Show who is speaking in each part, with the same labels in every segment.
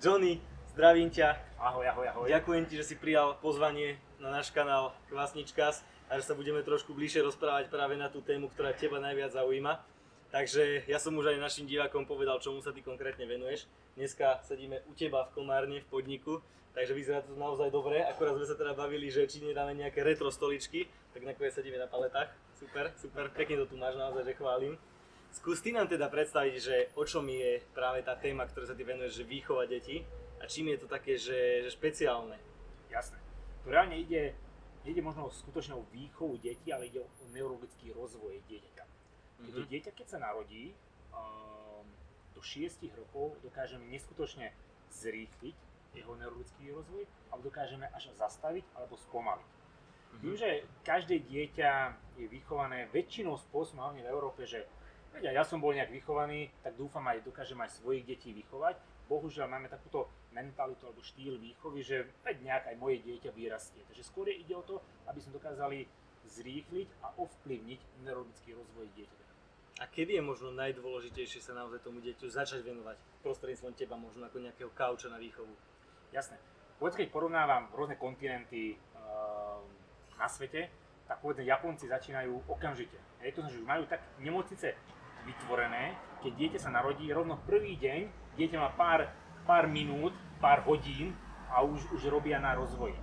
Speaker 1: Johnny, zdravím ťa.
Speaker 2: Ahoj, ahoj, ahoj.
Speaker 1: Ďakujem ti, že si prijal pozvanie na náš kanál Kvasničkas a že sa budeme trošku bližšie rozprávať práve na tú tému, ktorá teba najviac zaujíma. Takže ja som už aj našim divákom povedal, čomu sa ty konkrétne venuješ. Dneska sedíme u teba v Komárne, v podniku, takže vyzerá to naozaj dobre. Akorát sme sa teda bavili, že či nedáme nejaké retro stoličky, tak nakoniec sedíme na paletách. Super, super, pekne to tu máš naozaj, že chválim. Skús ty nám teda predstaviť, že o čom je práve tá téma, ktorá sa ty venuješ, že výchova detí a čím je to také, že, že špeciálne.
Speaker 2: Jasné. Tu reálne ide, ide možno o výchovu detí, ale ide o neurologický rozvoj dieťaťa. Mm-hmm. dieťa, keď sa narodí, um, do 6 rokov dokážeme neskutočne zrýchliť jeho neurologický rozvoj, alebo dokážeme až zastaviť alebo spomaliť. Mm-hmm. Tým, že každé dieťa je vychované väčšinou spôsobom, hlavne v Európe, že Veď ja som bol nejak vychovaný, tak dúfam aj dokážem aj svojich detí vychovať. Bohužiaľ máme takúto mentalitu alebo štýl výchovy, že veď nejak aj moje dieťa vyrastie. Takže skôr ide o to, aby sme dokázali zrýchliť a ovplyvniť neurologický rozvoj dieťaťa.
Speaker 1: A kedy je možno najdôležitejšie sa naozaj tomu dieťu začať venovať? Prostredníctvom teba možno ako nejakého kauča na výchovu.
Speaker 2: Jasné. Povedz, keď porovnávam rôzne kontinenty uh, na svete, tak povedzme Japonci začínajú okamžite. Je to, že už majú tak nemocnice vytvorené, keď dieťa sa narodí, rovno prvý deň dieťa má pár, pár minút, pár hodín a už, už robia na rozvoji.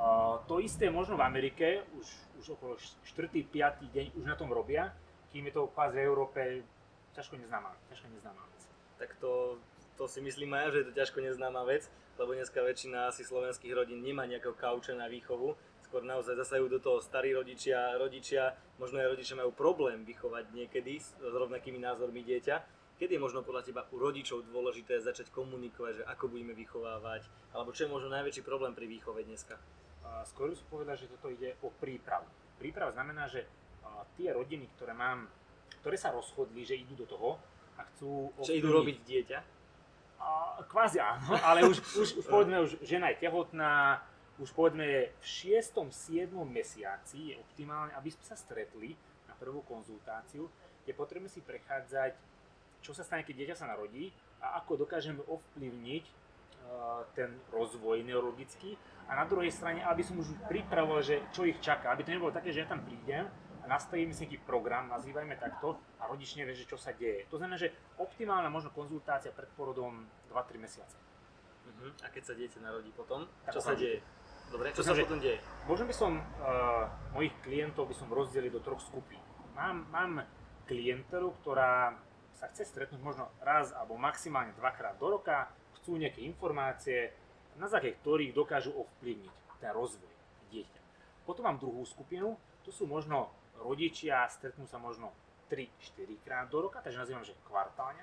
Speaker 2: Uh, to isté možno v Amerike, už, už okolo 4. 5. deň už na tom robia, kým je to v Európe ťažko neznáma, ťažko neznáma vec.
Speaker 1: Tak to, to si myslím aj, že je to ťažko neznáma vec, lebo dneska väčšina asi slovenských rodín nemá nejakého kauča na výchovu, skôr naozaj zasajú do toho starí rodičia, rodičia, možno aj rodičia majú problém vychovať niekedy s rovnakými názormi dieťa. Kedy je možno podľa teba u rodičov dôležité začať komunikovať, že ako budeme vychovávať, alebo čo je možno najväčší problém pri výchove dneska?
Speaker 2: Skôr som povedal, že toto ide o prípravu. Príprava znamená, že tie rodiny, ktoré mám, ktoré sa rozhodli, že idú do toho a chcú...
Speaker 1: Že idú robiť dieťa?
Speaker 2: A, kvázi áno, ale už, už, už povedzme, už žena je tehotná, už povedzme v 6. 7. mesiaci je optimálne, aby sme sa stretli na prvú konzultáciu, je potrebné si prechádzať, čo sa stane, keď dieťa sa narodí a ako dokážeme ovplyvniť uh, ten rozvoj neurologický a na druhej strane, aby som už pripravoval, že čo ich čaká, aby to nebolo také, že ja tam prídem a nastavím si nejaký program, nazývajme takto, a rodič nevie, že čo sa deje. To znamená, že optimálna možno konzultácia pred porodom 2-3 mesiace.
Speaker 1: Uh-huh. A keď sa dieťa narodí potom, tak čo sa deje? Dobre, čo
Speaker 2: sa
Speaker 1: potom deje?
Speaker 2: Možno by som uh, mojich klientov by som rozdelil do troch skupín. Mám, mám klientelu, ktorá sa chce stretnúť možno raz alebo maximálne dvakrát do roka, chcú nejaké informácie, na základe ktorých dokážu ovplyvniť ten rozvoj dieťa. Potom mám druhú skupinu, to sú možno rodičia, stretnú sa možno 3-4 krát do roka, takže nazývam, že kvartálne.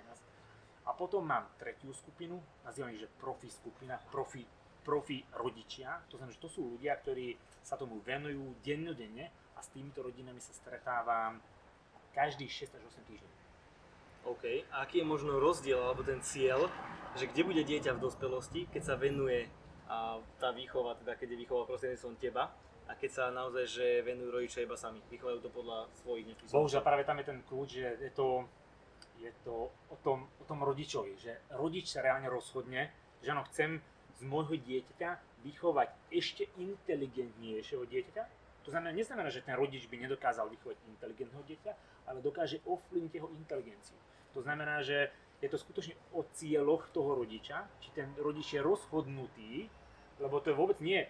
Speaker 2: A potom mám tretiu skupinu, nazývam ich, že profi skupina, profi profi rodičia, to znamená, že to sú ľudia, ktorí sa tomu venujú dennodenne a s týmito rodinami sa stretávam každých 6 až 8 týždňov.
Speaker 1: OK. A aký je možno rozdiel alebo ten cieľ, že kde bude dieťa v dospelosti, keď sa venuje a tá výchova, teda keď je výchova prostredníctvom teba, a keď sa naozaj že venujú rodičia iba sami, vychovajú to podľa svojich nejakých
Speaker 2: Bohužiaľ, práve tam je ten kľúč, že je to, je to o, tom, o tom rodičovi, že rodič sa reálne rozhodne, že áno, chcem z môjho dieťaťa vychovať ešte inteligentnejšieho dieťaťa. To znamená, neznamená, že ten rodič by nedokázal vychovať inteligentného dieťa, ale dokáže ovplyvniť jeho inteligenciu. To znamená, že je to skutočne o cieľoch toho rodiča, či ten rodič je rozhodnutý, lebo to je vôbec nie e,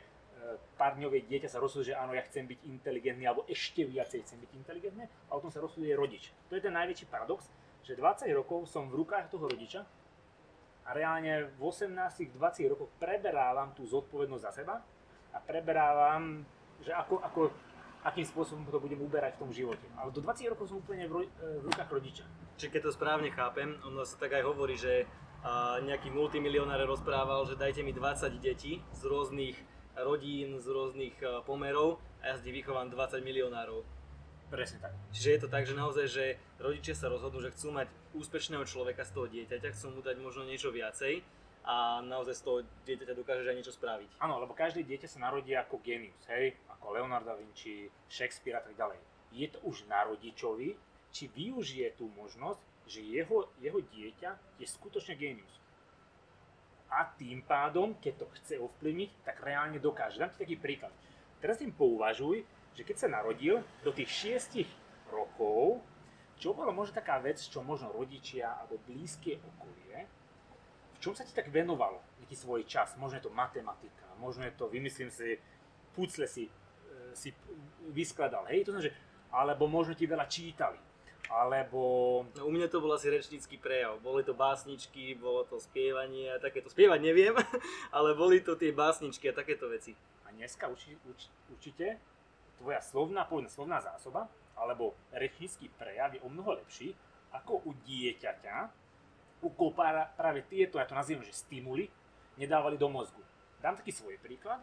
Speaker 2: pár dňové dieťa sa rozhoduje, že áno, ja chcem byť inteligentný, alebo ešte viacej chcem byť inteligentný, a o tom sa rozhoduje rodič. To je ten najväčší paradox, že 20 rokov som v rukách toho rodiča, a reálne v 18-20 rokoch preberávam tú zodpovednosť za seba a preberávam, že ako, ako, akým spôsobom to budem uberať v tom živote. Ale do 20 rokov som úplne v, v rukách rodiča.
Speaker 1: Čiže keď to správne chápem, ono sa tak aj hovorí, že a nejaký multimilionár rozprával, že dajte mi 20 detí z rôznych rodín, z rôznych pomerov a ja z nich vychovám 20 milionárov.
Speaker 2: Presne tak.
Speaker 1: Čiže je to tak, že naozaj, že rodičia sa rozhodnú, že chcú mať úspešného človeka z toho dieťaťa, chcú mu dať možno niečo viacej a naozaj z toho dieťaťa dokáže aj niečo spraviť.
Speaker 2: Áno, lebo každé dieťa sa narodí ako genius, hej, ako Leonardo da Vinci, Shakespeare a tak ďalej. Je to už na rodičovi, či využije tú možnosť, že jeho, jeho dieťa je skutočne genius. a tým pádom, keď to chce ovplyvniť, tak reálne dokáže. Dám ti taký príklad. Teraz tým pouvažuj, že keď sa narodil do tých 6 rokov, čo bolo možno taká vec, čo možno rodičia alebo blízke okolie, v čom sa ti tak venovalo nejaký svoj čas? Možno je to matematika, možno je to, vymyslím si, pucle si, e, si vyskladal, hej, to znamená, že, alebo možno ti veľa čítali, alebo...
Speaker 1: No, u mňa to bol asi rečnícky prejav. Boli to básničky, bolo to spievanie a takéto. Spievať neviem, ale boli to tie básničky a takéto veci.
Speaker 2: A dneska uči, uč, určite tvoja slovná, povedná slovná zásoba alebo rečnícky prejav je o mnoho lepší ako u dieťaťa, u kopára práve tieto, ja to nazývam, že stimuly, nedávali do mozgu. Dám taký svoj príklad,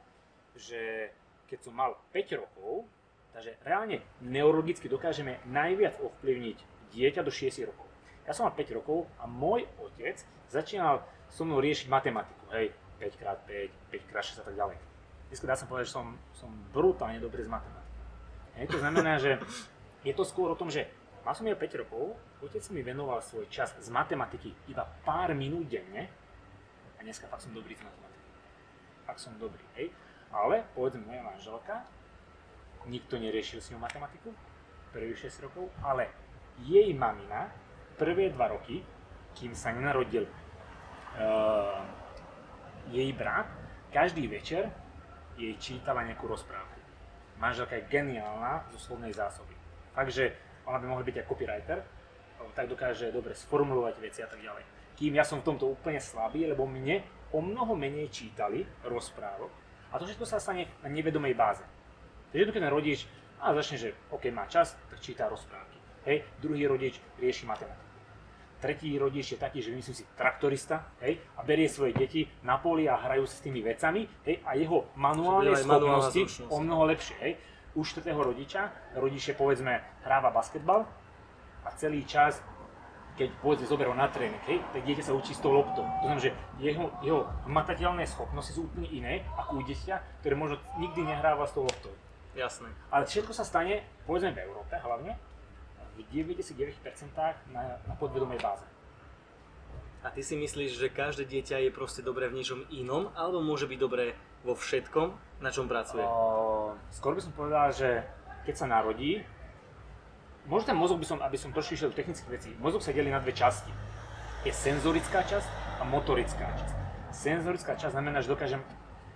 Speaker 2: že keď som mal 5 rokov, takže reálne neurologicky dokážeme najviac ovplyvniť dieťa do 6 rokov. Ja som mal 5 rokov a môj otec začínal so mnou riešiť matematiku, hej, 5x5, 5x6 a tak ďalej. Dneska dá sa povedať, že som, som brutálne dobrý z matematiky. Hej, to znamená, že je to skôr o tom, že mal som ja 5 rokov, otec mi venoval svoj čas z matematiky iba pár minút denne a dneska fakt som dobrý z matematiky. Fakt som dobrý, hej. Ale, povedzme, moja manželka, nikto neriešil s ňou matematiku, prvých 6 rokov, ale jej mamina prvé 2 roky, kým sa nenarodil uh, jej brat, každý večer jej čítala nejakú rozprávku. Manželka je geniálna zo slovnej zásoby. Takže ona by mohla byť aj copywriter, tak dokáže dobre sformulovať veci a tak ďalej. Kým ja som v tomto úplne slabý, lebo mne o mnoho menej čítali rozprávok a to všetko sa stane na nevedomej báze. Takže keď rodič a začne, že OK, má čas, tak číta rozprávky. Hej, druhý rodič rieši matematiku. Tretí rodič je taký, že myslím si traktorista, hej, a berie svoje deti na poli a hrajú s tými vecami, hej, a jeho manuálne schopnosti o mnoho lepšie, hej u štvrtého rodiča, rodiče povedzme hráva basketbal a celý čas, keď povedzme zoberú na tréning, hej, tak dieťa sa učí s tou loptou. To znamená, že jeho, jeho matateľné schopnosti sú úplne iné ako u dieťa, ktoré možno nikdy nehráva s tou loptou.
Speaker 1: Jasné.
Speaker 2: Ale všetko sa stane, povedzme v Európe hlavne, v 99% na, na podvedomej báze.
Speaker 1: A ty si myslíš, že každé dieťa je proste dobré v niečom inom, alebo môže byť dobré vo všetkom, na čom pracuje?
Speaker 2: O, skôr by som povedal, že keď sa narodí, možno ten mozog by som, aby som trošku išiel do technických vecí, mozog sa delí na dve časti. Je senzorická časť a motorická časť. Senzorická časť znamená, že dokážem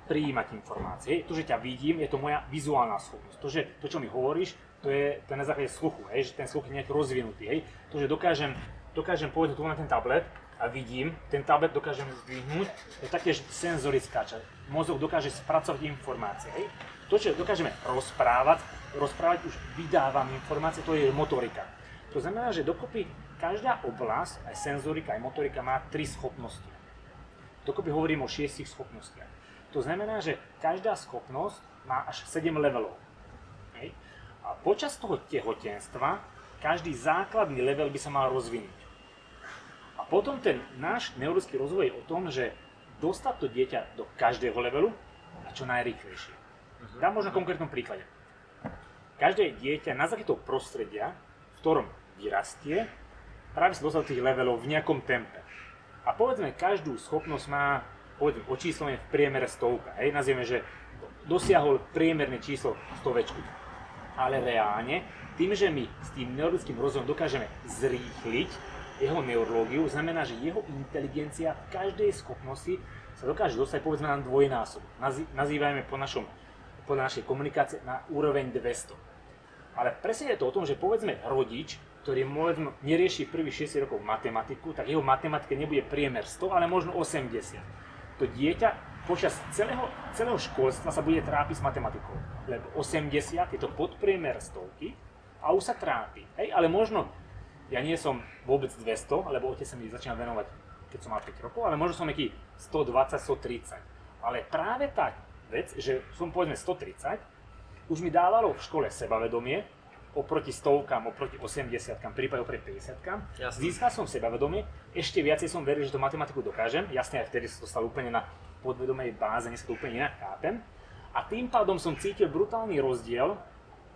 Speaker 2: prijímať informácie. To, že ťa vidím, je to moja vizuálna schopnosť. To, že to, čo mi hovoríš, to je, to je na základe sluchu, hej, že ten sluch je nejak rozvinutý. Hej. To, že dokážem, dokážem povedať tu na ten tablet a vidím, ten tablet dokážem zdvihnúť, to je taktiež senzorická časť. Mozog dokáže spracovať informácie. Hej. To, čo dokážeme rozprávať, rozprávať už vydávam informácie, to je motorika. To znamená, že dokopy každá oblasť, aj senzorika, aj motorika má tri schopnosti. Dokopy hovorím o šiestich schopnostiach. To znamená, že každá schopnosť má až 7 levelov. Hej. A počas toho tehotenstva každý základný level by sa mal rozvinúť potom ten náš neurologický rozvoj je o tom, že dostať to dieťa do každého levelu a čo najrýchlejšie. Uh-huh. Dám možno konkrétnom príklade. Každé dieťa na základe toho prostredia, v ktorom vyrastie, práve sa dostal tých levelov v nejakom tempe. A povedzme, každú schopnosť má povedzme, očíslenie v priemere stovka. Hej, nazvieme, že dosiahol priemerné číslo stovečky. Ale reálne, tým, že my s tým neurologickým rozvojom dokážeme zrýchliť jeho neurológiu, znamená, že jeho inteligencia v každej schopnosti sa dokáže dostať povedzme na dvojnásob. Nazývajme po, našom, po našej komunikácii na úroveň 200. Ale presne je to o tom, že povedzme rodič, ktorý povedzme, nerieši prvých 6 rokov matematiku, tak jeho matematika nebude priemer 100, ale možno 80. To dieťa počas celého, celého školstva sa bude trápiť s matematikou. Lebo 80 je to podpriemer stovky a už sa trápi. Hej? Ale možno ja nie som vôbec 200, lebo otec sa mi začína venovať, keď som mal 5 rokov, ale možno som nejaký 120, 130. Ale práve tá vec, že som povedzme 130, už mi dávalo v škole sebavedomie, oproti stovkám, oproti 80 prípade oproti 50 Získal som sebavedomie, ešte viacej som veril, že to matematiku dokážem, jasne aj vtedy som to stal úplne na podvedomej báze, dnes to úplne inak chápem. A tým pádom som cítil brutálny rozdiel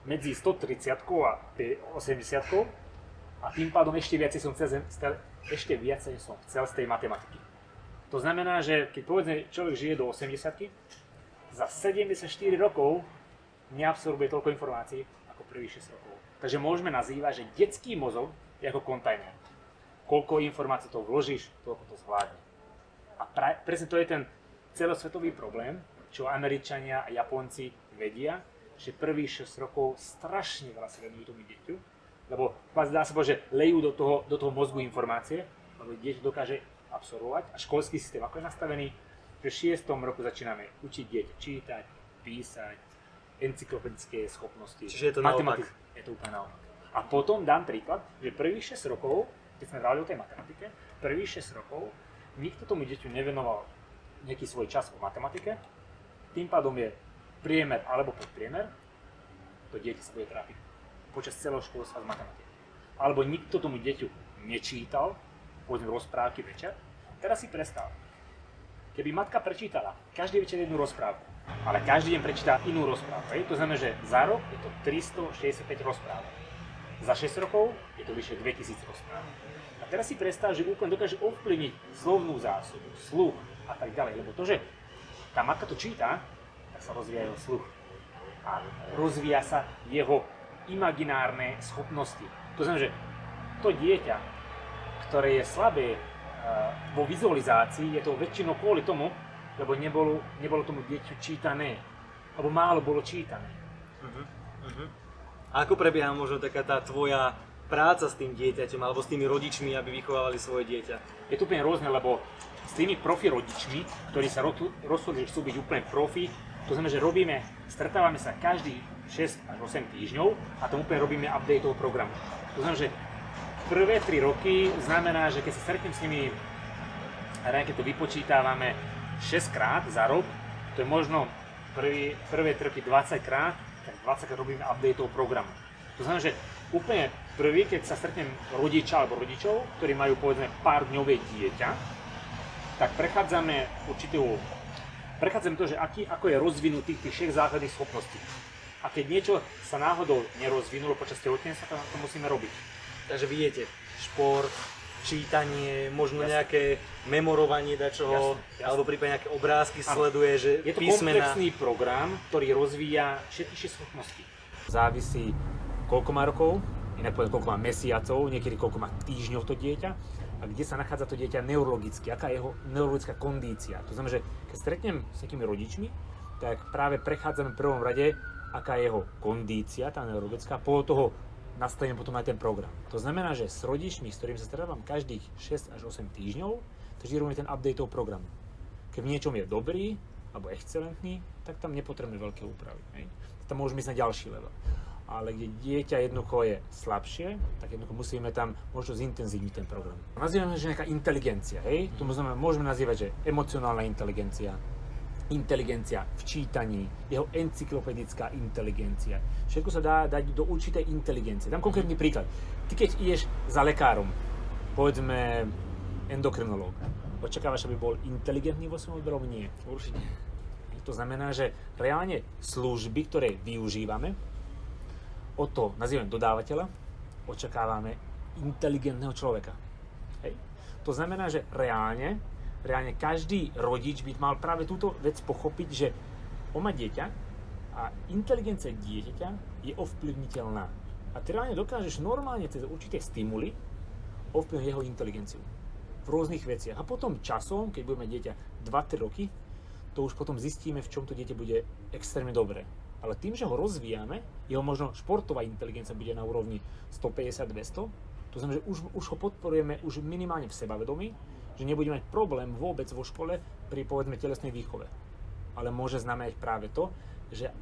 Speaker 2: medzi 130 a 80 a tým pádom ešte viacej som chcel, ešte viacej som chcel z tej matematiky. To znamená, že keď povedzme človek žije do 80 za 74 rokov neabsorbuje toľko informácií ako prvých 6 rokov. Takže môžeme nazývať, že detský mozog je ako kontajner. Koľko informácií to vložíš, toľko to zvládne. A pra, presne to je ten celosvetový problém, čo Američania a Japonci vedia, že prvých 6 rokov strašne veľa sa venujú tomu dieťu, lebo dá sa povedať, že lejú do toho, do toho mozgu informácie, lebo dieťa dokáže absorbovať a školský systém ako je nastavený, že v 6. roku začíname učiť dieťa čítať, písať, encyklopedické schopnosti.
Speaker 1: Čiže je to naopak.
Speaker 2: Je to úplne naopak. A potom dám príklad, že prvých 6 rokov, keď sme hrali o tej matematike, prvých 6 rokov nikto tomu dieťu nevenoval nejaký svoj čas v matematike, tým pádom je priemer alebo podpriemer, to dieťa sa bude trápiť počas celého školstva z matematiky. Alebo nikto tomu dieťu nečítal, povedzme rozprávky večer, teraz si predstav, keby matka prečítala každý večer jednu rozprávku, ale každý deň prečíta inú rozprávku, hej? to znamená, že za rok je to 365 rozprávok. Za 6 rokov je to vyše 2000 rozprávok. A teraz si predstav, že úplne dokáže ovplyvniť slovnú zásobu, sluch a tak ďalej, lebo to, že tá matka to číta, tak sa rozvíja jeho sluch. A rozvíja sa jeho imaginárne schopnosti. To znamená, že to dieťa, ktoré je slabé uh, vo vizualizácii, je to väčšinou kvôli tomu, lebo nebolo, nebolo tomu dieťu čítané, alebo málo bolo čítané.
Speaker 1: Uh-huh. Uh-huh. A ako prebieha možno taká tá tvoja práca s tým dieťaťom alebo s tými rodičmi, aby vychovávali svoje dieťa?
Speaker 2: Je to úplne rôzne, lebo s tými profi rodičmi, ktorí sa rozhodli, že chcú byť úplne profi, to znamená, že robíme, stretávame sa každý 6 až 8 týždňov a tam úplne robíme update toho programu. To znamená, že prvé 3 roky znamená, že keď sa stretnem s nimi, keď to vypočítávame 6 krát za rok, to je možno prvý, prvé 3 roky 20 krát, tak 20 krát robíme update toho programu. To znamená, že úplne prvý, keď sa stretnem rodiča alebo rodičov, ktorí majú povedzme pár dňové dieťa, tak prechádzame určitú prechádzame to, že aký, ako je rozvinutých tých 6 základných schopností. A keď niečo sa náhodou nerozvinulo počas tehotenstva, tak to musíme robiť.
Speaker 1: Takže viete, šport, čítanie, možno jasne. nejaké memorovanie dačoho, jasne, jasne. alebo prípadne nejaké obrázky ano. sleduje, že
Speaker 2: Je to
Speaker 1: písmena...
Speaker 2: komplexný program, ktorý rozvíja všetky schopnosti. Závisí, koľko má rokov, inak poviem, koľko má mesiacov, niekedy koľko má týždňov to dieťa a kde sa nachádza to dieťa neurologicky, aká je jeho neurologická kondícia. To znamená, že keď stretnem s nejakými rodičmi, tak práve prechádzame v prvom rade, aká je jeho kondícia, tá neurologická, po toho nastavím potom aj ten program. To znamená, že s rodičmi, s ktorými sa stretávam každých 6 až 8 týždňov, takže robíme ten update toho programu. Keď v niečom je dobrý, alebo excelentný, tak tam nepotrebujeme veľké úpravy. Hej. Tam môžeme ísť na ďalší level. Ale kde dieťa jednoducho je slabšie, tak jednoducho musíme tam možno zintenzívniť ten program. Nazývame, že nejaká inteligencia, hej? To môžeme, môžeme nazývať, že emocionálna inteligencia, inteligencia v čítaní, jeho encyklopedická inteligencia. Všetko sa dá dať do určitej inteligencie. Dám konkrétny príklad. Ty keď ideš za lekárom, povedzme endokrinológ, očakávaš, aby bol inteligentný vo svojom odberom? Nie.
Speaker 1: Určite.
Speaker 2: To znamená, že reálne služby, ktoré využívame, od toho, nazývam dodávateľa, očakávame inteligentného človeka. Hej. To znamená, že reálne reálne každý rodič by mal práve túto vec pochopiť, že on má dieťa a inteligencia dieťaťa je ovplyvniteľná. A ty reálne dokážeš normálne cez určité stimuly ovplyvniť jeho inteligenciu v rôznych veciach. A potom časom, keď budeme dieťa 2-3 roky, to už potom zistíme, v čom to dieťa bude extrémne dobré. Ale tým, že ho rozvíjame, jeho možno športová inteligencia bude na úrovni 150-200, to znamená, že už, už ho podporujeme už minimálne v sebavedomí, že nebude mať problém vôbec vo škole pri povedzme telesnej výchove. Ale môže znamenať práve to, že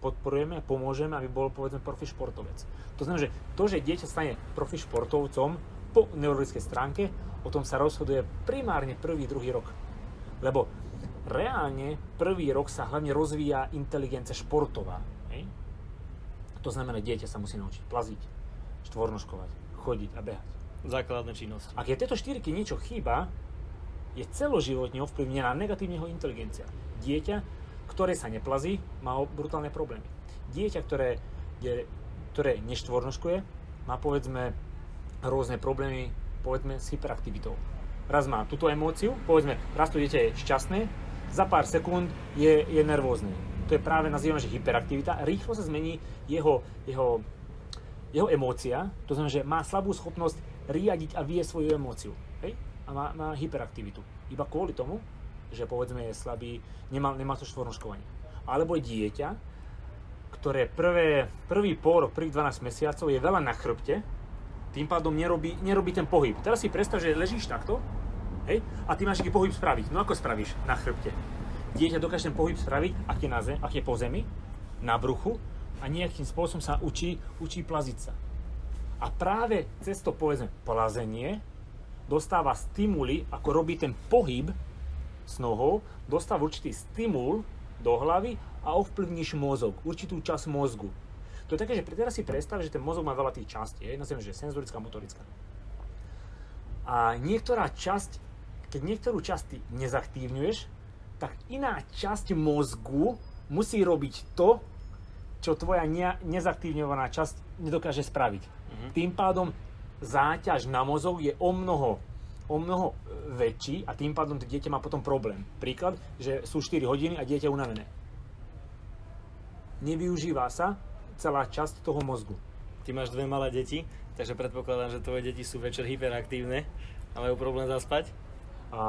Speaker 2: podporujeme a pomôžeme, aby bol povedzme profi športovec. To znamená, že to, že dieťa stane profi športovcom po neurologickej stránke, o tom sa rozhoduje primárne prvý, druhý rok. Lebo reálne prvý rok sa hlavne rozvíja inteligencia športová. Hej? To znamená, dieťa sa musí naučiť plaziť, štvornoškovať, chodiť a behať
Speaker 1: základné činnosti.
Speaker 2: A keď tieto štyrky niečo chýba, je celoživotne ovplyvnená negatívne jeho inteligencia. Dieťa, ktoré sa neplazí, má brutálne problémy. Dieťa, ktoré, je, ktoré neštvornoškuje, má povedzme rôzne problémy povedzme s hyperaktivitou. raz má túto emóciu, povedzme, raz to dieťa je šťastné, za pár sekúnd je, je nervózne. To je práve, nazývame, že hyperaktivita. Rýchlo sa zmení jeho, jeho, jeho emócia, to znamená, že má slabú schopnosť riadiť a vie svoju emóciu. Hej? A má, má hyperaktivitu. Iba kvôli tomu, že povedzme je slabý, nemá, nemá to štvornoškovanie. Alebo dieťa, ktoré prvé, prvý pôrok, prvých 12 mesiacov je veľa na chrbte, tým pádom nerobí, nerobí ten pohyb. Teraz si predstav, že ležíš takto, hej, a ty máš taký pohyb spraviť. No ako spravíš na chrbte? Dieťa dokáže ten pohyb spraviť, ak je, na zem, ak je po zemi, na bruchu a nejakým spôsobom sa učí, učí plaziť sa. A práve cez to, povedzme, plazenie dostáva stimuly, ako robí ten pohyb s nohou, dostáva určitý stimul do hlavy a ovplyvníš mozog, určitú časť mozgu. To je také, že teraz si predstav, že ten mozog má veľa tých častí, je, nazviem, že senzorická, motorická. A niektorá časť, keď niektorú časť ty nezaktívňuješ, tak iná časť mozgu musí robiť to, čo tvoja ne- nezaktívňovaná časť nedokáže spraviť. Mm-hmm. Tým pádom záťaž na mozog je o mnoho, o mnoho väčší a tým pádom to dieťa má potom problém. Príklad, že sú 4 hodiny a dieťa unavené nevyužíva sa celá časť toho mozgu.
Speaker 1: Ty máš dve malé deti, takže predpokladám, že tvoje deti sú večer hyperaktívne a majú problém zaspať?
Speaker 2: A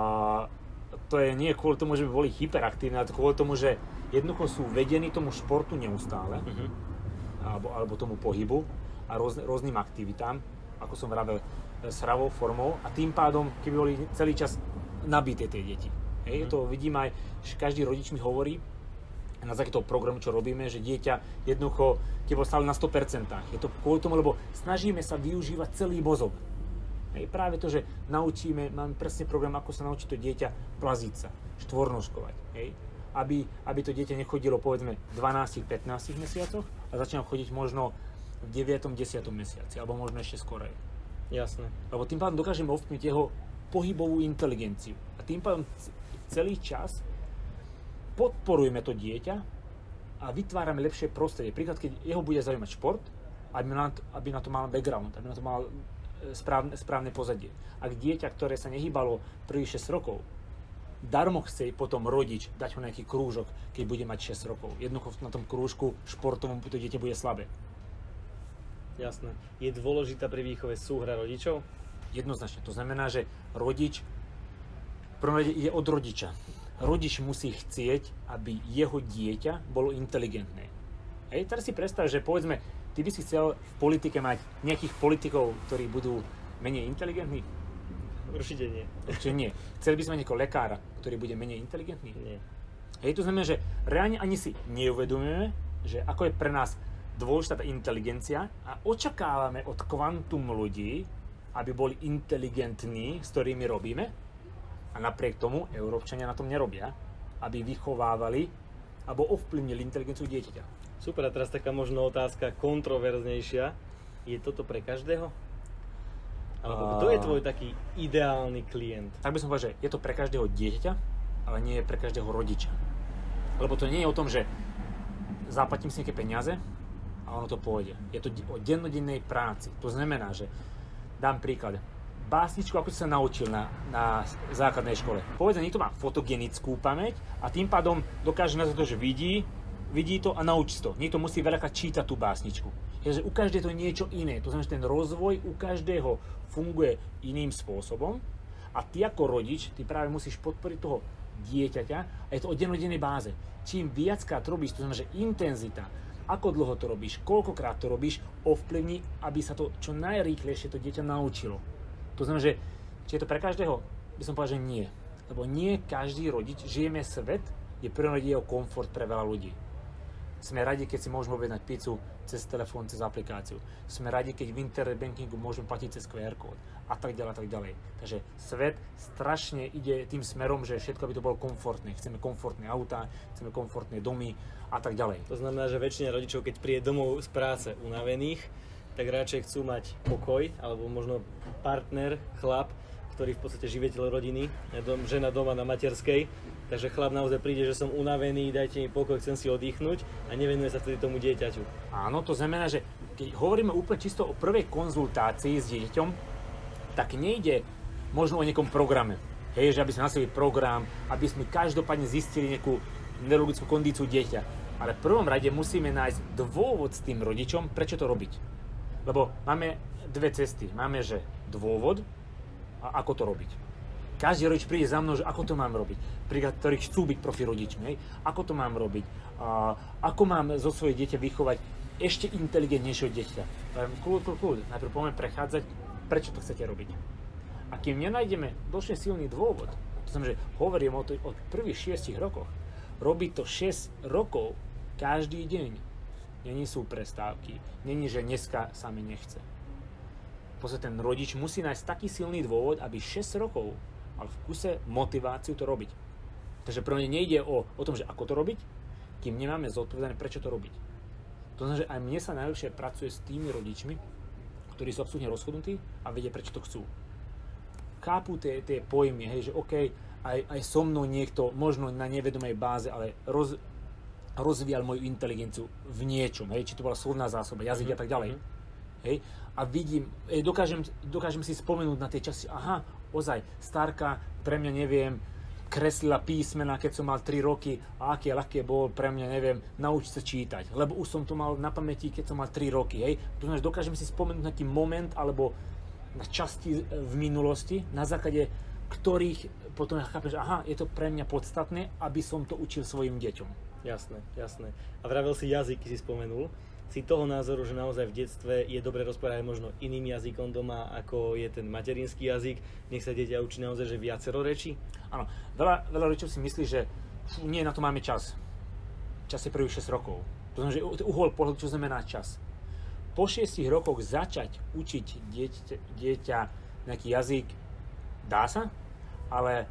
Speaker 2: to je nie kvôli tomu, že by boli hyperaktívne, ale kvôli tomu, že jednoducho sú vedení tomu športu neustále, uh-huh. alebo, alebo tomu pohybu a rôz, rôznym aktivitám, ako som vravel, sravou formou a tým pádom, keby boli celý čas nabité tie deti. Hej, uh-huh. to vidím aj, že každý rodič mi hovorí, na základe toho programu, čo robíme, že dieťa jednoducho, keď bol stále na 100%. Je to kvôli tomu, lebo snažíme sa využívať celý mozog. Hej, práve to, že naučíme, máme presne program, ako sa naučiť to dieťa plaziť sa, štvornožkovať. Hej? Aby, aby to dieťa nechodilo povedzme v 12-15 mesiacoch a začínalo chodiť možno v 9. 10. mesiaci, alebo možno ešte skorej.
Speaker 1: Jasné.
Speaker 2: Lebo tým pádom dokážeme ovplyvniť jeho pohybovú inteligenciu. A tým pádom celý čas podporujeme to dieťa a vytvárame lepšie prostredie. Príklad, keď jeho bude zaujímať šport, aby na to, aby na to mal background, aby na to mal e, správne, správne pozadie. Ak dieťa, ktoré sa nehýbalo prvých 6 rokov, darmo chce potom rodič dať ho nejaký krúžok, keď bude mať 6 rokov. Jednoducho na tom krúžku športovom to dieťa bude slabé.
Speaker 1: Jasné. Je dôležitá pri výchove súhra rodičov?
Speaker 2: Jednoznačne. To znamená, že rodič prvom rade ide od rodiča rodič musí chcieť, aby jeho dieťa bolo inteligentné. Hej, teraz si predstav, že povedzme, ty by si chcel v politike mať nejakých politikov, ktorí budú menej inteligentní?
Speaker 1: Určite nie.
Speaker 2: Určite nie. Chceli by sme nejakého lekára, ktorý bude menej inteligentný?
Speaker 1: Nie.
Speaker 2: Hej, to znamená, že reálne ani si neuvedomujeme, že ako je pre nás dôležitá tá inteligencia a očakávame od kvantum ľudí, aby boli inteligentní, s ktorými robíme, a napriek tomu Európčania na tom nerobia, aby vychovávali alebo ovplyvnili inteligenciu dieťaťa.
Speaker 1: Super, a teraz taká možno otázka kontroverznejšia. Je toto pre každého? Alebo kto je tvoj taký ideálny klient?
Speaker 2: Tak by som povedal, že je to pre každého dieťaťa, ale nie je pre každého rodiča. Lebo to nie je o tom, že zaplatím si nejaké peniaze a ono to pôjde. Je to o dennodennej práci. To znamená, že dám príklad básničku, ako si sa naučil na, na základnej škole. Povedzme, niekto má fotogenickú pamäť a tým pádom dokáže na to, že vidí, vidí to a naučí to. Niekto musí veľakrát čítať tú básničku. Takže u každého to je niečo iné. To znamená, že ten rozvoj u každého funguje iným spôsobom a ty ako rodič, ty práve musíš podporiť toho dieťaťa a je to o dennodennej báze. Čím viackrát robíš, to znamená, že intenzita, ako dlho to robíš, koľkokrát to robíš, ovplyvní, aby sa to čo najrýchlejšie to dieťa naučilo. To znamená, že či je to pre každého, by som povedal, že nie. Lebo nie každý rodič, žijeme svet, kde prvom rade je o komfort pre veľa ľudí. Sme radi, keď si môžeme objednať pizzu cez telefón, cez aplikáciu. Sme radi, keď v internet bankingu môžeme platiť cez QR kód a tak ďalej a tak ďalej. Takže svet strašne ide tým smerom, že všetko by to bolo komfortné. Chceme komfortné autá, chceme komfortné domy a tak ďalej.
Speaker 1: To znamená, že väčšina rodičov, keď príde domov z práce unavených, tak radšej chcú mať pokoj, alebo možno partner, chlap, ktorý v podstate živiteľ rodiny, žena doma na materskej, takže chlap naozaj príde, že som unavený, dajte mi pokoj, chcem si oddychnúť a nevenuje sa vtedy tomu dieťaťu.
Speaker 2: Áno, to znamená, že keď hovoríme úplne čisto o prvej konzultácii s dieťaťom, tak nejde možno o nejakom programe. Hej, že aby sme nastavili program, aby sme každopádne zistili nejakú neurologickú kondíciu dieťa. Ale v prvom rade musíme nájsť dôvod s tým rodičom, prečo to robiť. Lebo máme dve cesty. Máme, že dôvod a ako to robiť. Každý rodič príde za mnou, že ako to mám robiť. Príklad, ktorí chcú byť profi rodičmi. Hej? Ako to mám robiť. A, ako mám zo svoje dieťa vychovať ešte inteligentnejšieho dieťa. Kľud, kľud, kľud. Najprv poďme prechádzať, prečo to chcete robiť. A kým nenájdeme dlhšie silný dôvod, to znamená, že hovorím o, to, o prvých 6 rokoch, robiť to 6 rokov každý deň, není sú prestávky, není, že dneska sa mi nechce. Proste ten rodič musí nájsť taký silný dôvod, aby 6 rokov mal v kuse motiváciu to robiť. Takže pre mňa nejde o, o tom, že ako to robiť, kým nemáme zodpovedané, prečo to robiť. To znamená, že aj mne sa najlepšie pracuje s tými rodičmi, ktorí sú absolútne rozhodnutí a vedia, prečo to chcú. Chápu tie, tie pojmy, hej, že OK, aj, aj so mnou niekto, možno na nevedomej báze, ale roz, rozvíjal moju inteligenciu v niečom, hej, či to bola slovná zásoba, jazyk mm-hmm. a tak ďalej. Hej, a vidím, dokážem, dokážem si spomenúť na tie časy, aha, ozaj, starka, pre mňa neviem, kreslila písmena, keď som mal 3 roky a aké ľahké bol pre mňa, neviem, naučiť sa čítať. Lebo už som to mal na pamäti, keď som mal 3 roky, hej. To znamená, dokážem si spomenúť nejaký moment alebo na časti v minulosti, na základe ktorých potom že aha, je to pre mňa podstatné, aby som to učil svojim deťom.
Speaker 1: Jasné, jasné. A vravel si jazyky, si spomenul si toho názoru, že naozaj v detstve je dobre rozprávať možno iným jazykom doma, ako je ten materinský jazyk, nech sa dieťa učí naozaj, že viacero rečí?
Speaker 2: Áno, veľa, veľa rečov si myslí, že fú, nie, na to máme čas. Čas je prvých 6 rokov. To znamená, že uhol pohľadu, čo znamená čas. Po 6 rokoch začať učiť dieťa, dieťa nejaký jazyk, dá sa, ale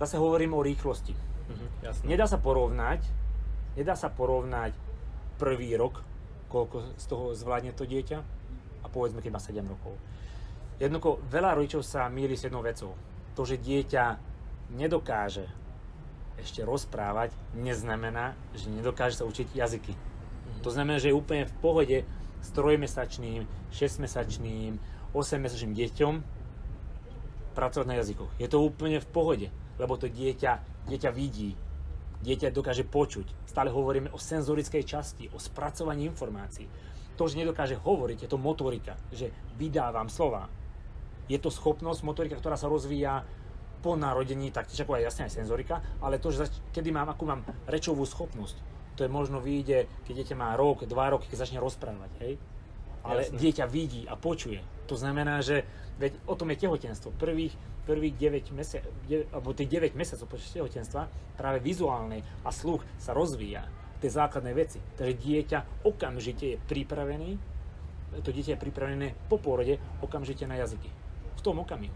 Speaker 2: zase hovorím o rýchlosti. Uh-huh, jasne. Nedá sa porovnať, nedá sa porovnať prvý rok koľko z toho zvládne to dieťa a povedzme, keď má 7 rokov. Jednoducho, veľa rodičov sa míli s jednou vecou. To, že dieťa nedokáže ešte rozprávať, neznamená, že nedokáže sa učiť jazyky. Mm-hmm. To znamená, že je úplne v pohode s trojmesačným, 6-mesačným, 8-mesačným deťom pracovať na jazykoch. Je to úplne v pohode, lebo to dieťa, dieťa vidí, dieťa dokáže počuť. Stále hovoríme o senzorickej časti, o spracovaní informácií. To, že nedokáže hovoriť, je to motorika, že vydávam slova. Je to schopnosť, motorika, ktorá sa rozvíja po narodení, taktiež ako aj jasne aj senzorika, ale to, že zač- kedy mám, akú mám rečovú schopnosť, to je možno vyjde, keď dieťa má rok, dva roky, keď začne rozprávať, hej? Ale Jasne. dieťa vidí a počuje. To znamená, že veď o tom je tehotenstvo. Prvých prvých 9 mesiacov, alebo tých 9 mesiacov počas tehotenstva práve vizuálne a sluch sa rozvíja. Tie základné veci. Takže dieťa okamžite je pripravený, to dieťa je pripravené po pôrode okamžite na jazyky. V tom okamihu.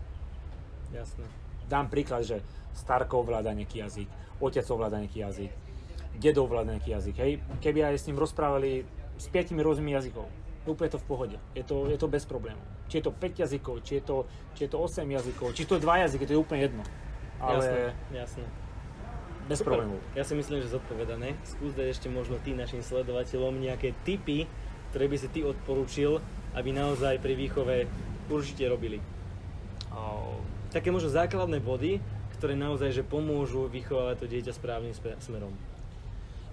Speaker 1: Jasné.
Speaker 2: Dám príklad, že starko ovláda nejaký jazyk, otec ovláda nejaký jazyk, dedo ovláda nejaký jazyk. Hej. Keby aj s ním rozprávali s piatimi rôznymi jazykov, úplne to v pohode. Je to, je to bez problémov. Či je to 5 jazykov, či je to, či je to 8 jazykov, či to je 2 jazyky, to je úplne jedno.
Speaker 1: Ale jasné, jasné.
Speaker 2: Bez Super. problémov.
Speaker 1: Ja si myslím, že zodpovedané. Skús dať ešte možno ty našim sledovateľom nejaké tipy, ktoré by si ty odporúčil, aby naozaj pri výchove určite robili. Oh. Také možno základné body, ktoré naozaj že pomôžu vychovávať to dieťa správnym smerom.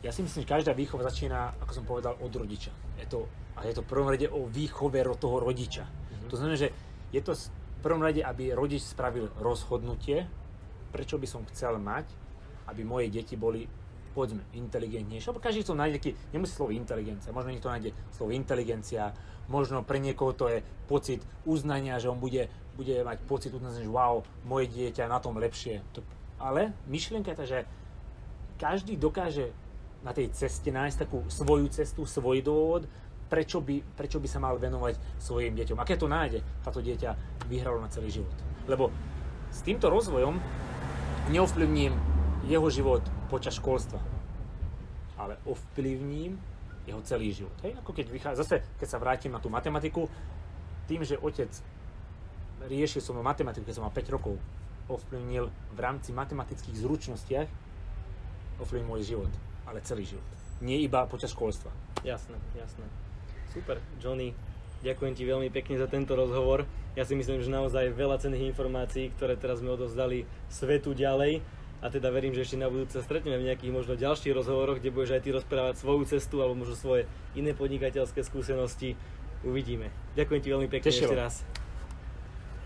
Speaker 2: Ja si myslím, že každá výchova začína, ako som povedal, od rodiča. Je to a je to v prvom rade o výchove toho rodiča. Mm-hmm. To znamená, že je to v prvom rade, aby rodič spravil rozhodnutie, prečo by som chcel mať, aby moje deti boli povedzme inteligentnejšie, lebo každý to nájde taký, nemusí slovo inteligencia, možno niekto nájde slovo inteligencia, možno pre niekoho to je pocit uznania, že on bude, bude mať pocit uznania, že wow, moje dieťa na tom lepšie. To, ale myšlienka je tá, že každý dokáže na tej ceste nájsť takú svoju cestu, svoj dôvod, prečo by, prečo by sa mal venovať svojim deťom. Aké to nájde, táto dieťa vyhralo na celý život. Lebo s týmto rozvojom neovplyvním jeho život počas školstva, ale ovplyvním jeho celý život. Hej? Ako keď vychádza, zase keď sa vrátim na tú matematiku, tým, že otec riešil som matematiku, keď som mal 5 rokov, ovplyvnil v rámci matematických zručnostiach ovplyvnil môj život, ale celý život. Nie iba počas školstva.
Speaker 1: Jasné, jasné. Super, Johnny, Ďakujem ti veľmi pekne za tento rozhovor. Ja si myslím, že naozaj veľa cenných informácií, ktoré teraz sme odovzdali svetu ďalej. A teda verím, že ešte na budúce stretneme v nejakých možno ďalších rozhovoroch, kde budeš aj ty rozprávať svoju cestu alebo možno svoje iné podnikateľské skúsenosti. Uvidíme. Ďakujem ti veľmi pekne
Speaker 2: Tešilo.
Speaker 1: ešte raz.